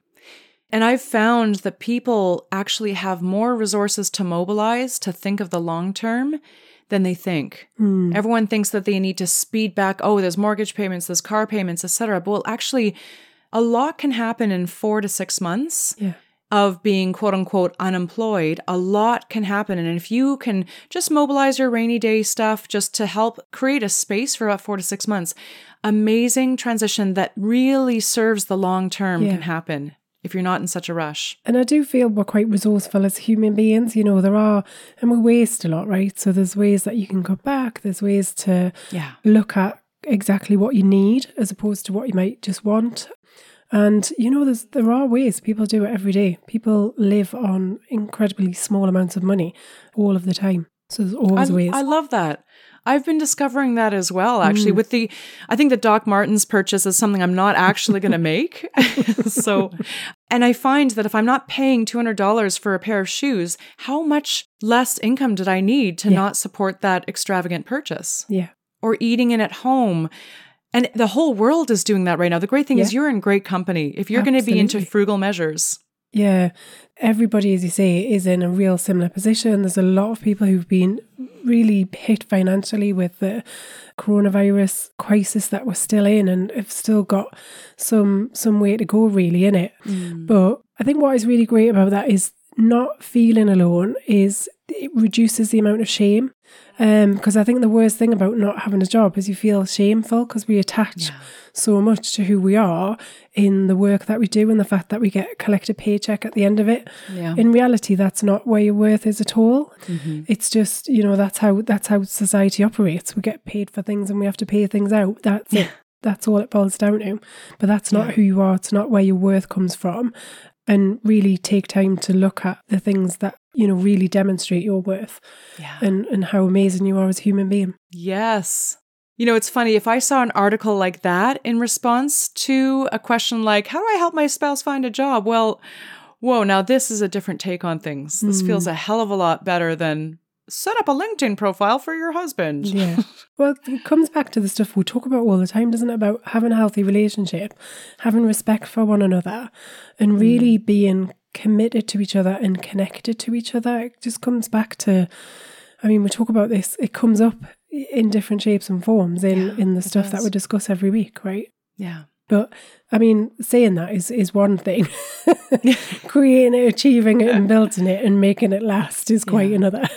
And I've found that people actually have more resources to mobilize to think of the long term than they think. Mm. Everyone thinks that they need to speed back, oh, there's mortgage payments, there's car payments, etc. But well, actually, a lot can happen in four to six months. Yeah. Of being quote unquote unemployed, a lot can happen. And if you can just mobilize your rainy day stuff just to help create a space for about four to six months, amazing transition that really serves the long term yeah. can happen if you're not in such a rush. And I do feel we're quite resourceful as human beings. You know, there are, and we waste a lot, right? So there's ways that you can cut back, there's ways to yeah. look at exactly what you need as opposed to what you might just want. And you know, there's there are ways people do it every day. People live on incredibly small amounts of money all of the time. So there's always I, ways. I love that. I've been discovering that as well, actually, mm. with the, I think the Doc Martens purchase is something I'm not actually going to make. so, and I find that if I'm not paying $200 for a pair of shoes, how much less income did I need to yeah. not support that extravagant purchase? Yeah. Or eating in at home. And the whole world is doing that right now. The great thing yeah. is you're in great company. If you're going to be into frugal measures. Yeah. Everybody, as you say, is in a real similar position. There's a lot of people who've been really hit financially with the coronavirus crisis that we're still in and have still got some some way to go really in it. Mm. But I think what is really great about that is not feeling alone is it reduces the amount of shame. Because I think the worst thing about not having a job is you feel shameful because we attach Yeah. so much to who we are in the work that we do and the fact that we get a collected paycheck at the end of it. Yeah. In reality, that's not where your worth is at all. Mm-hmm. It's just you know that's how that's how society operates. We get paid for things and we have to pay things out. That's it. That's all it boils down to. But that's not Yeah. who you are. It's not where your worth comes from. And really take time to look at the things that you know really demonstrate your worth yeah. and and how amazing you are as a human being. Yes. You know, it's funny. If I saw an article like that in response to a question like, How do I help my spouse find a job? Well, whoa, now this is a different take on things. This Mm. feels a hell of a lot better than set up a LinkedIn profile for your husband. Yeah. Well, it comes back to the stuff we talk about all the time, doesn't it? About having a healthy relationship, having respect for one another, and mm. really being committed to each other and connected to each other. It just comes back to, I mean, we talk about this, it comes up in different shapes and forms in, Yeah, in the stuff that we discuss every week, right? Yeah. But I mean, saying that is is one thing. Creating it, achieving it, and building it, and making it last is quite Yeah. another.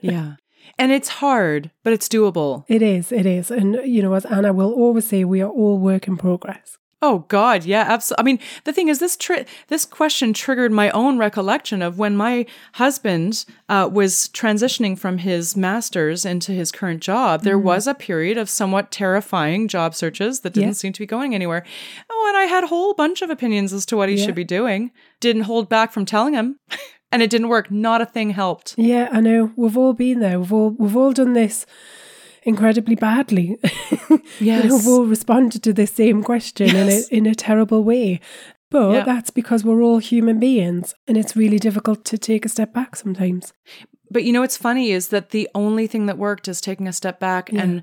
Yeah. And it's hard, but it's doable. It is, it is. And, you know, as Anna will always say, we are all work in progress. Oh God, yeah, absolutely. I mean, the thing is, this tri- this question triggered my own recollection of when my husband uh, was transitioning from his master's into his current job. There was a period of somewhat terrifying job searches that didn't Yeah. seem to be going anywhere. Oh, and I had a whole bunch of opinions as to what he Yeah. should be doing. Didn't hold back from telling him, and it didn't work. Not a thing helped. Yeah, I know. We've all been there. We've all we've all done this incredibly badly. Yes. we've all responded to the same question Yes. in a in a terrible way. But Yeah. that's because we're all human beings and it's really difficult to take a step back sometimes. But you know what's funny is that the only thing that worked is taking a step back Yeah. and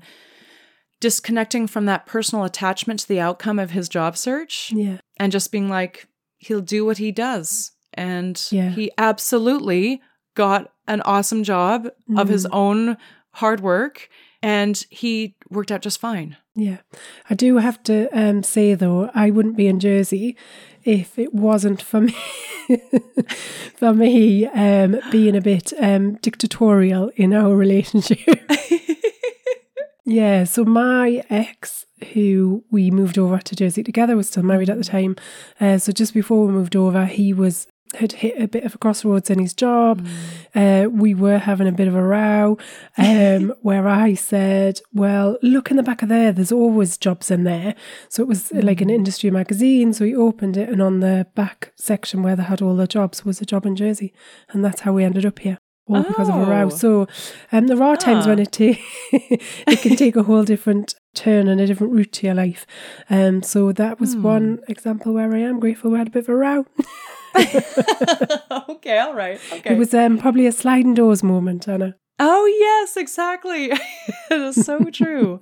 disconnecting from that personal attachment to the outcome of his job search Yeah. and just being like, he'll do what he does. And Yeah. he absolutely got an awesome job of his Mm-hmm. own hard work and he worked out just fine. Yeah. I do have to um, say though, I wouldn't be in Jersey if it wasn't for me for me um, being a bit um, dictatorial in our relationship. Yeah, so my ex, who we moved over to Jersey together, was still married at the time. Uh, so just before we moved over, he was had hit a bit of a crossroads in his job. Uh, we were having a bit of a row, um, where I said, "Well, look in the back of there. There's always jobs in there." So it was like an industry magazine. So he opened it, and on the back section where they had all the jobs was a job in Jersey, and that's how we ended up here. All because of a row. Oh. So um, there are times Ah. when it ta- it can take a whole different turn and a different route to your life. Um, so that was Hmm. one example where I am grateful we had a bit of a row. okay, all right. Okay. It was um, probably a sliding doors moment, Anna. oh, yes, exactly. it is so true.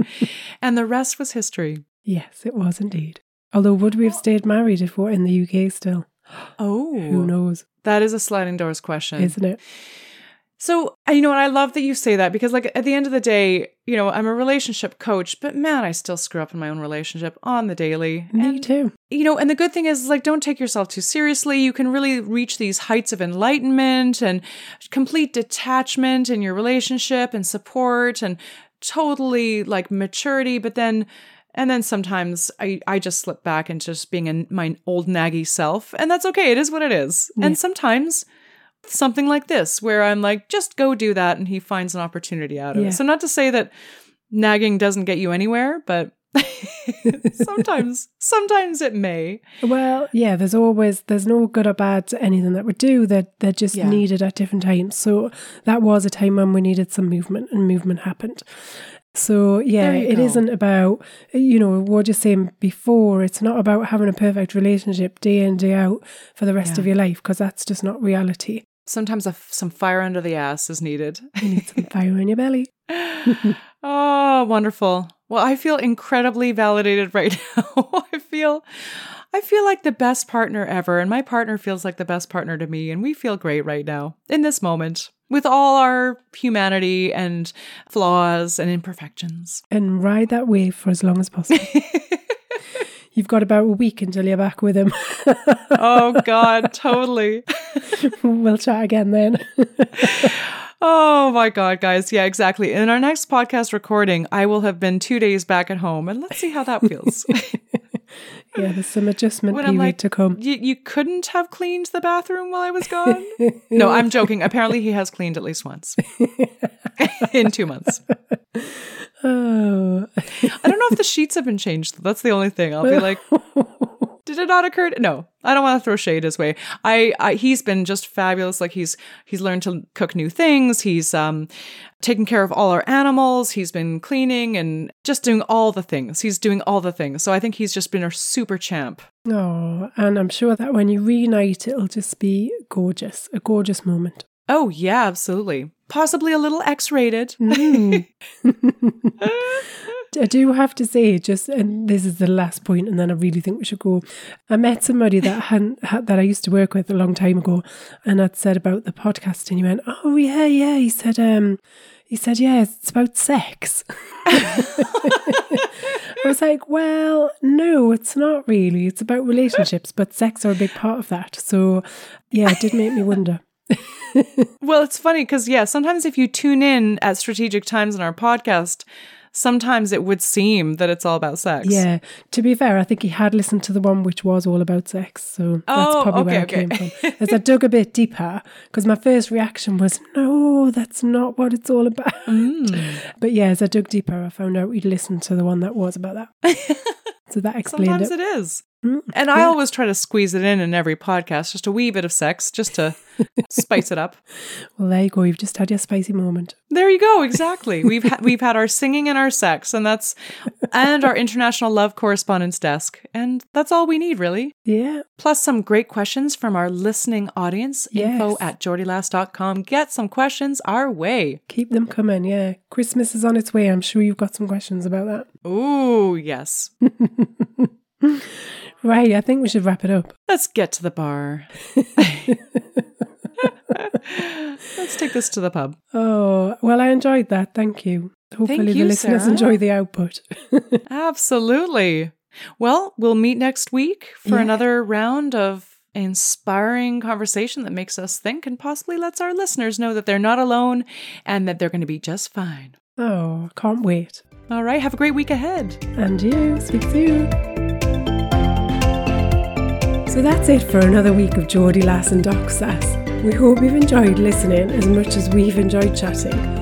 and the rest was history. Yes, it was indeed. Although, would we have stayed married if we we're in the UK still? Oh, Who knows, That is a sliding doors question. isn't it? So, you know, and I love that you say that because, like, at the end of the day, you know, I'm a relationship coach, but man, I still screw up in my own relationship on the daily. Me and, too. you know, and the good thing is, like, don't take yourself too seriously. You can really reach these heights of enlightenment and complete detachment in your relationship and support and totally like maturity. But then, and then sometimes I, I just slip back into just being in my old naggy self. And that's okay. It is what it is. Yeah. And sometimes something like this, where I'm like, just go do that. And he finds an opportunity out of Yeah. it. So, not to say that nagging doesn't get you anywhere, but sometimes, sometimes it may. Well, yeah, there's always there's no good or bad to anything that we do. That they're just Yeah. needed at different times. So that was a time when we needed some movement, and movement happened. So yeah, it go. isn't about you know were just saying before. It's not about having a perfect relationship day in day out for the rest Yeah. of your life because that's just not reality. Sometimes f some fire under the ass is needed. You need some fire in your belly. oh, wonderful. Well, I feel incredibly validated right now. I feel I feel like the best partner ever and my partner feels like the best partner to me and we feel great right now in this moment with all our humanity and flaws and imperfections. And ride that wave for as long as possible. You've got about a week until you're back with him. oh god, totally. we'll chat again then. Oh my God, guys. Yeah, exactly. In our next podcast recording, I will have been two days back at home and let's see how that feels. Yeah, there's some adjustment When period like, to come. you, you couldn't have cleaned the bathroom while I was gone? no, I'm joking. Apparently, he has cleaned at least once in two months. Oh, I don't know if the sheets have been changed. That's the only thing. I'll be like, did it not occur? to-" No, I don't want to throw shade his way. I, I he's been just fabulous. Like he's he's learned to cook new things. He's um taking care of all our animals. He's been cleaning and just doing all the things. He's doing all the things. So I think he's just been a super champ. oh, and I'm sure that when you reunite, it'll just be gorgeous, a gorgeous moment. Oh yeah, absolutely. Possibly a little X-rated. Mm. I do have to say, just and this is the last point, and then I really think we should go. I met somebody that hadn't, had, that I used to work with a long time ago, and I'd said about the podcast, and he went, "Oh yeah, yeah." He said, "Um, he said, yeah, it's about sex." I was like, "Well, no, it's not really. It's about relationships, but sex are a big part of that." So, yeah, it did make me wonder. Well, it's funny because, yeah, sometimes if you tune in at strategic times in our podcast, sometimes it would seem that it's all about sex. Yeah, to be fair, I think he had listened to the one which was all about sex. So that's Oh, probably where okay, it came from. As I dug a bit deeper, because my first reaction was, no, that's not what it's all about. Mm. But yeah, as I dug deeper, I found out he'd listened to the one that was about that. so that explained Sometimes it. it is. Mm, And I always try to squeeze it in in every podcast, just a wee bit of sex, just to spice it up. Well, there you go. You've just had your spicy moment. There you go. Exactly. We've ha- we've had our singing and our sex, and that's and our international love correspondence desk, and that's all we need, really. Yeah. Plus some great questions from our listening audience. Info Yes. at geordielass.com. Get some questions our way. Keep them coming. Yeah. Christmas is on its way. I'm sure you've got some questions about that. Oh, yes. Right. I think we should wrap it up. Let's get to the bar. Let's take this to the pub. Oh, well, I enjoyed that. Thank you. Hopefully, you, the listeners Sarah. enjoy the output. Absolutely. Well, we'll meet next week for Yeah. another round of inspiring conversation that makes us think and possibly lets our listeners know that they're not alone and that they're going to be just fine. Oh, can't wait. All right. Have a great week ahead. And you, speak soon. So that's it for another week of Geordie Lass and Doc Sass. We hope you've enjoyed listening as much as we've enjoyed chatting.